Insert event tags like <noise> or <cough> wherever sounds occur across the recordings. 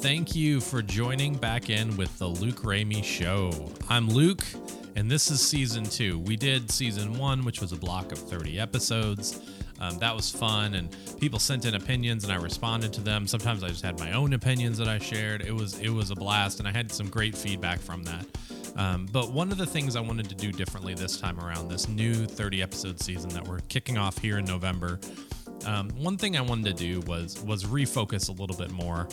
Thank you for joining back in with the Luke Ramey Show. I'm Luke, and this is season two. We did season one, which was a block of 30 episodes. Um, that was fun, and people sent in opinions, and I responded to them. Sometimes I just had my own opinions that I shared. It was it was a blast, and I had some great feedback from that. Um, but one of the things I wanted to do differently this time around, this new 30 episode season that we're kicking off here in November, um, one thing I wanted to do was was refocus a little bit more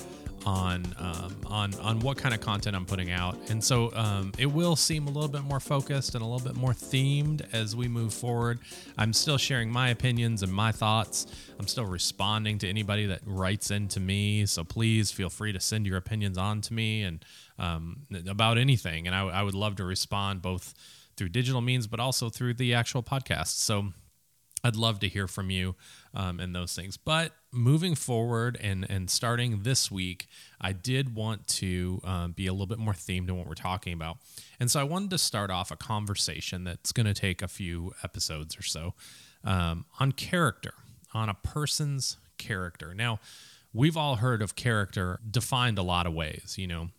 on um, on on what kind of content I'm putting out, and so um, it will seem a little bit more focused and a little bit more themed as we move forward. I'm still sharing my opinions and my thoughts. I'm still responding to anybody that writes into me, so please feel free to send your opinions on to me and um, about anything, and I, I would love to respond both through digital means, but also through the actual podcast. So I'd love to hear from you um, and those things. But moving forward and and starting this week, I did want to um, be a little bit more themed in what we're talking about, and so I wanted to start off a conversation that's going to take a few episodes or so um, on character, on a person's character. Now, we've all heard of character defined a lot of ways. You know,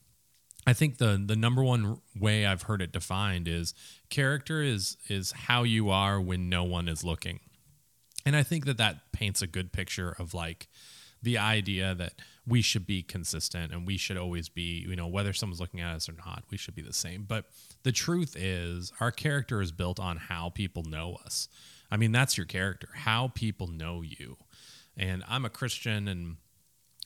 I think the the number one way I've heard it defined is character is is how you are when no one is looking. And I think that that paints a good picture of like the idea that we should be consistent and we should always be, you know, whether someone's looking at us or not, we should be the same. But the truth is, our character is built on how people know us. I mean, that's your character, how people know you. And I'm a Christian and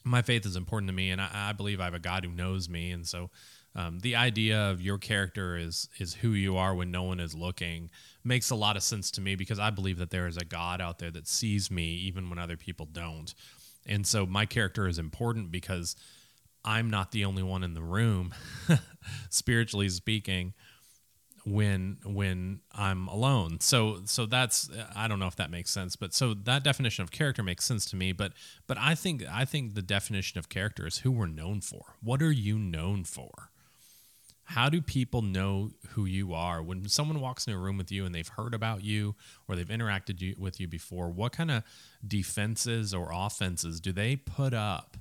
my faith is important to me. And I, I believe I have a God who knows me. And so um, the idea of your character is is who you are when no one is looking makes a lot of sense to me because I believe that there is a God out there that sees me even when other people don't. And so my character is important because I'm not the only one in the room, <laughs> spiritually speaking, when when I'm alone. So so that's I don't know if that makes sense, but so that definition of character makes sense to me, but but I think I think the definition of character is who we're known for. What are you known for? How do people know who you are? When someone walks in a room with you and they've heard about you or they've interacted you, with you before what kind of defenses or offenses do they put up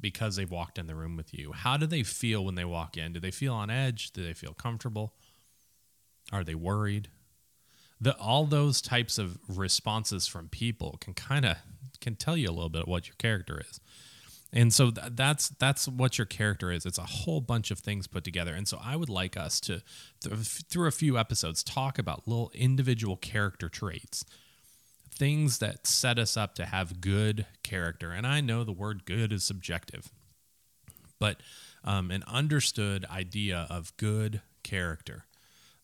because they've walked in the room with you? How do they feel when they walk in? Do they feel on edge? Do they feel comfortable? Are they worried? The, all those types of responses from people can kind of can tell you a little bit what your character is and so th- that's that's what your character is. It's a whole bunch of things put together. And so I would like us to, th- through a few episodes, talk about little individual character traits, things that set us up to have good character. And I know the word good is subjective, but um, an understood idea of good character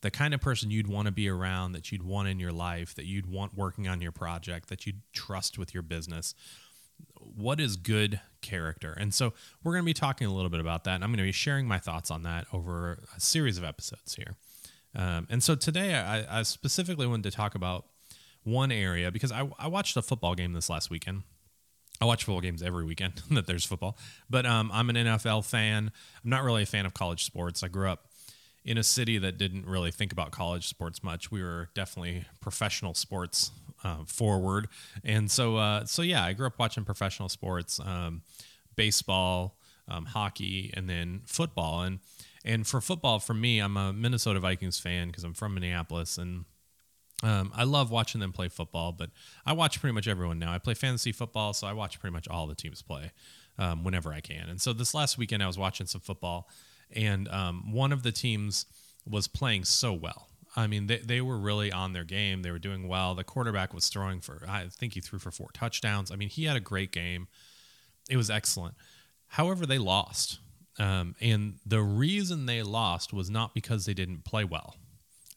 the kind of person you'd want to be around, that you'd want in your life, that you'd want working on your project, that you'd trust with your business what is good character? And so we're going to be talking a little bit about that. And I'm going to be sharing my thoughts on that over a series of episodes here. Um, and so today I, I, specifically wanted to talk about one area because I, I, watched a football game this last weekend. I watch football games every weekend <laughs> that there's football, but um, I'm an NFL fan. I'm not really a fan of college sports. I grew up in a city that didn't really think about college sports much. We were definitely professional sports uh, forward. And so, uh, so yeah, I grew up watching professional sports, um, baseball, um, hockey, and then football. And and for football, for me, I'm a Minnesota Vikings fan because I'm from Minneapolis, and um, I love watching them play football. But I watch pretty much everyone now. I play fantasy football, so I watch pretty much all the teams play um, whenever I can. And so this last weekend, I was watching some football, and um, one of the teams was playing so well I mean, they, they were really on their game. They were doing well. The quarterback was throwing for, I think he threw for four touchdowns. I mean, he had a great game. It was excellent. However, they lost. Um, and the reason they lost was not because they didn't play well.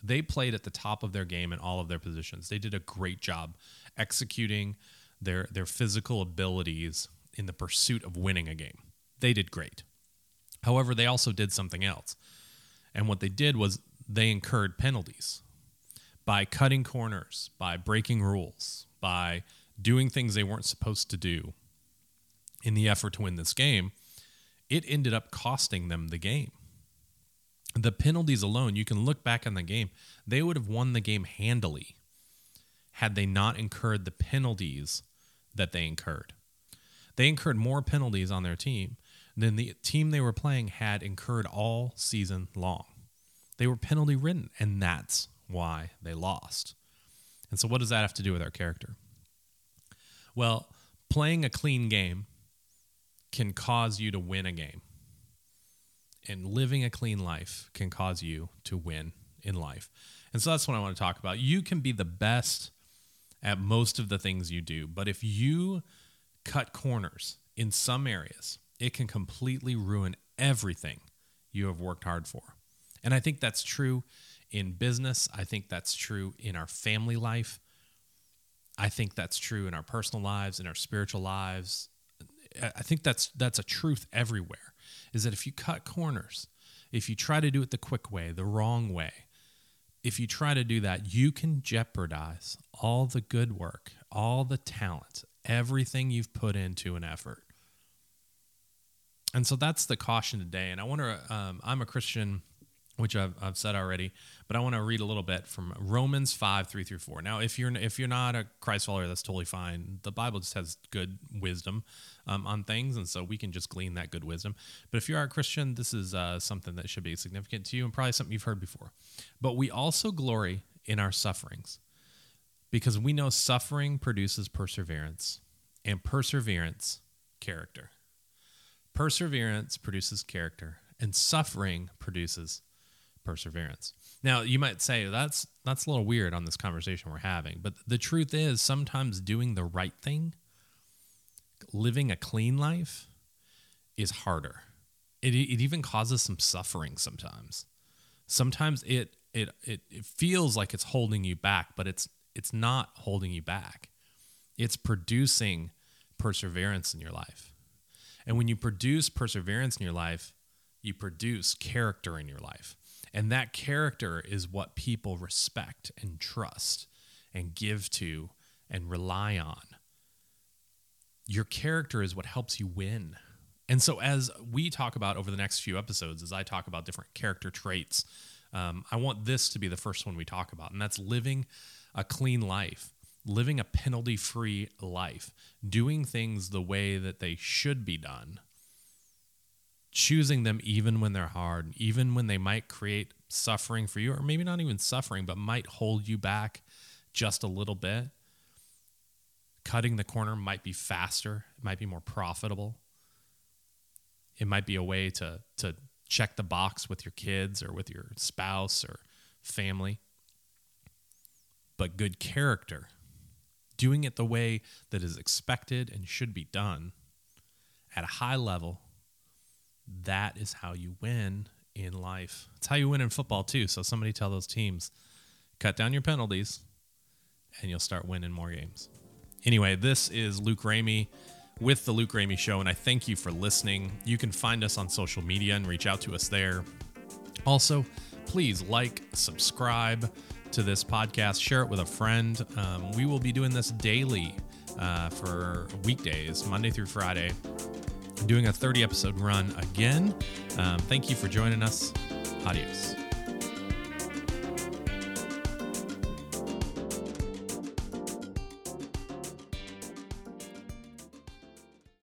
They played at the top of their game in all of their positions. They did a great job executing their, their physical abilities in the pursuit of winning a game. They did great. However, they also did something else. And what they did was they incurred penalties by cutting corners, by breaking rules, by doing things they weren't supposed to do in the effort to win this game, it ended up costing them the game. The penalties alone, you can look back on the game, they would have won the game handily had they not incurred the penalties that they incurred. They incurred more penalties on their team than the team they were playing had incurred all season long. They were penalty ridden, and that's why they lost. And so, what does that have to do with our character? Well, playing a clean game can cause you to win a game, and living a clean life can cause you to win in life. And so, that's what I want to talk about. You can be the best at most of the things you do, but if you cut corners in some areas, it can completely ruin everything you have worked hard for. And I think that's true in business. I think that's true in our family life. I think that's true in our personal lives, in our spiritual lives. I think that's that's a truth everywhere. Is that if you cut corners, if you try to do it the quick way, the wrong way, if you try to do that, you can jeopardize all the good work, all the talent, everything you've put into an effort. And so that's the caution today. And I to, um, I'm a Christian which I've, I've said already, but I want to read a little bit from Romans 5, 3 through 4. Now, if you're if you're not a Christ follower, that's totally fine. The Bible just has good wisdom um, on things, and so we can just glean that good wisdom. But if you are a Christian, this is uh, something that should be significant to you and probably something you've heard before. But we also glory in our sufferings because we know suffering produces perseverance, and perseverance, character. Perseverance produces character, and suffering produces perseverance. Now, you might say that's that's a little weird on this conversation we're having, but the truth is sometimes doing the right thing, living a clean life is harder. It it even causes some suffering sometimes. Sometimes it it it, it feels like it's holding you back, but it's it's not holding you back. It's producing perseverance in your life. And when you produce perseverance in your life, you produce character in your life. And that character is what people respect and trust and give to and rely on. Your character is what helps you win. And so, as we talk about over the next few episodes, as I talk about different character traits, um, I want this to be the first one we talk about, and that's living a clean life, living a penalty free life, doing things the way that they should be done choosing them even when they're hard, even when they might create suffering for you, or maybe not even suffering, but might hold you back just a little bit. Cutting the corner might be faster, it might be more profitable. It might be a way to, to check the box with your kids or with your spouse or family. But good character, doing it the way that is expected and should be done at a high level that is how you win in life. It's how you win in football too. So somebody tell those teams, cut down your penalties, and you'll start winning more games. Anyway, this is Luke Ramey with the Luke Ramey Show, and I thank you for listening. You can find us on social media and reach out to us there. Also, please like, subscribe to this podcast, share it with a friend. Um, we will be doing this daily uh, for weekdays, Monday through Friday doing a 30 episode run again. Um, thank you for joining us. Adios.